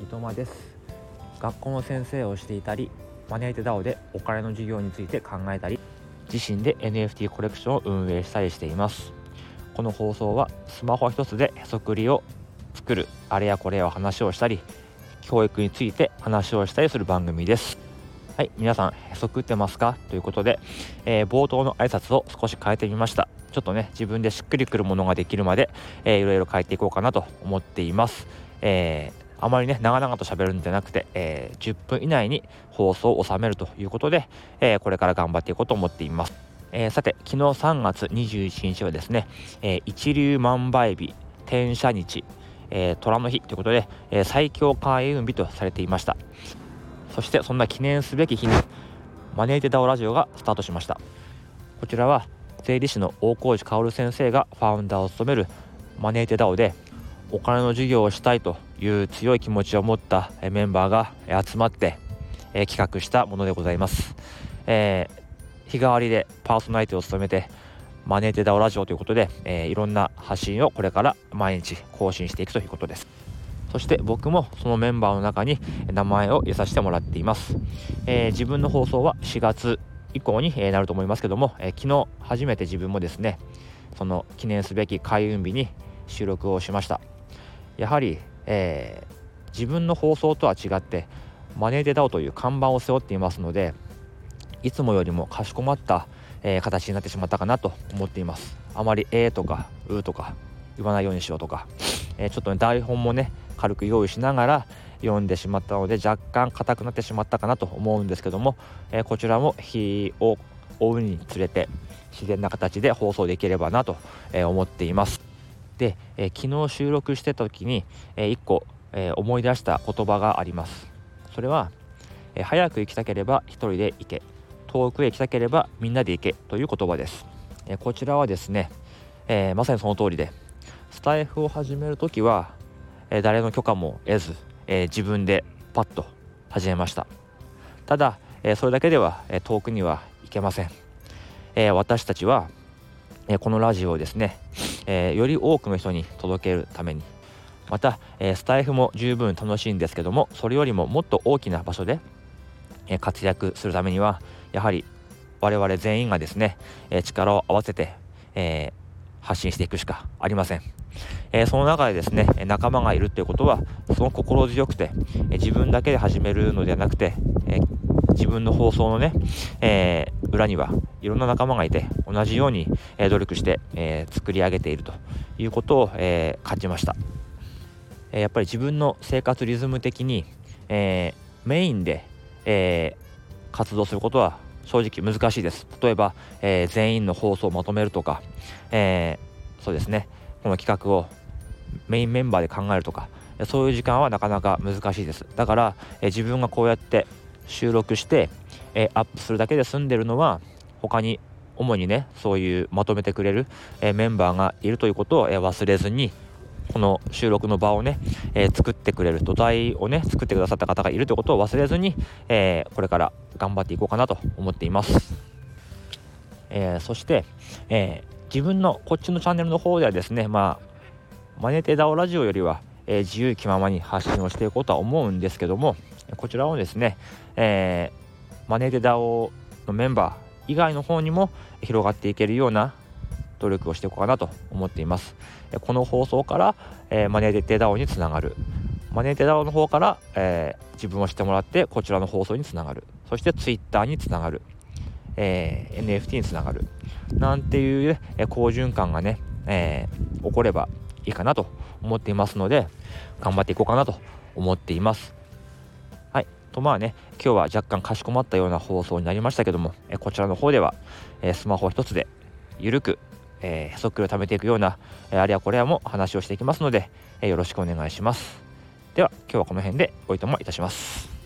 伊藤間です。学校の先生をしていたりマネーテダオでお金の授業について考えたり自身で NFT コレクションを運営したりしています。この放送はスマホ一つでへそくりを作るあれやこれや話をしたり教育について話をしたりする番組です。はい皆さんへそくってますか？ということで、えー、冒頭の挨拶を少し変えてみました。ちょっとね自分でしっくりくるものができるまで、えー、いろいろ変えていこうかなと思っています、えー、あまりね長々と喋るんじゃなくて、えー、10分以内に放送を収めるということで、えー、これから頑張っていこうと思っています、えー、さて昨日3月21日はですね、えー、一粒万倍日天赦日えー、虎の日ということで、えー、最強開運日とされていました。そしてそんな記念すべき日にマネーテダオラジオがスタートしました。こちらは税理士の大河内薫先生がファウンダーを務めるマネーテダオでお金の授業をしたいという強い気持ちを持ったメンバーが集まって企画したものでございます、えー、日替わりでパーソナリティを務めてマネーテダオラジオということで、えー、いろんな発信をこれから毎日更新していくということです。そして僕もそのメンバーの中に名前を入れさせてもらっています、えー、自分の放送は4月以降になると思いますけども、えー、昨日初めて自分もですねその記念すべき開運日に収録をしました。やはり、えー、自分の放送とは違ってマネーデダオという看板を背負っていますのでいつもよりもかしこまった、えー、形になってしまったかなと思っています。あまり「え」とか「う」とか言わないようにしようとか、えー、ちょっとね台本もね軽く用意しながら読んでしまったので若干硬くなってしまったかなと思うんですけども、えー、こちらも日を追うにつれて自然な形で放送できればなと思っています。で、えー、昨日収録してた時に、えー、1個、えー、思い出した言葉があります。それは、え早く行きたければ1人で行け。遠くへ行きたければみんなで行け。という言葉です、えこちらはですね、えまさにその通りで。スタイフを始める時は、え誰の許可も得ずえ、自分でパッと始めました。ただ、え、それだけでは、え遠くには行けません、え私たちは、えこのラジオをですね、えより多くの人に届けるためにまた、えスタイフも十分楽しいんですけどもそれよりももっと大きな場所で、え活躍するためにはやはり我々全員がですね、え力を合わせて、え発信していくしかありません。え、その中でですね仲間がいるっていうことはすごく心強くて、え自分だけで始めるのではなくて、え自分の放送のね、えー、裏にはいろんな仲間がいて同じように、え努力して、え作り上げているということを、え感じました、えやっぱり自分の生活リズム的に、えメインで、え活動することは正直難しいです。例えば、え全員の放送をまとめるとか、えそうですね。この企画をメインメンバーで考えるとかそういう時間はなかなか難しいです。だから、え自分がこうやって収録して、えアップするだけで済んでるのは他に主にねそういうまとめてくれる、えメンバーがいるということを、え忘れずにこの収録の場をね、えー、作ってくれる土台をね作ってくださった方がいるということを忘れずに、えー、これから頑張っていこうかなと思っています、えー、そして、え自分のこっちのチャンネルの方ではですねまあマネテダオラジオよりは、え自由気ままに発信をしていこうとは思うんですけどもこちらをですね、えマネテダオのメンバー以外の方にも広がっていけるような努力をしていこうかなと思っています。この放送から、えマネーテダオにつながる。マネーテダオの方から、えー、自分を知ってもらってこちらの放送につながる。そして Twitter につながる、えー、NFT につながる。なんていう、え好循環がね、えー、起こればいいかなと思っていますので頑張っていこうかなと思っています。とまあね今日は若干かしこまったような放送になりましたけども、えこちらの方では、えスマホ一つでゆるくえー、へそくりを貯めていくような、え、あれやこれやも話をしていきますので、え、よろしくお願いします。では今日はこの辺でおいともいたします。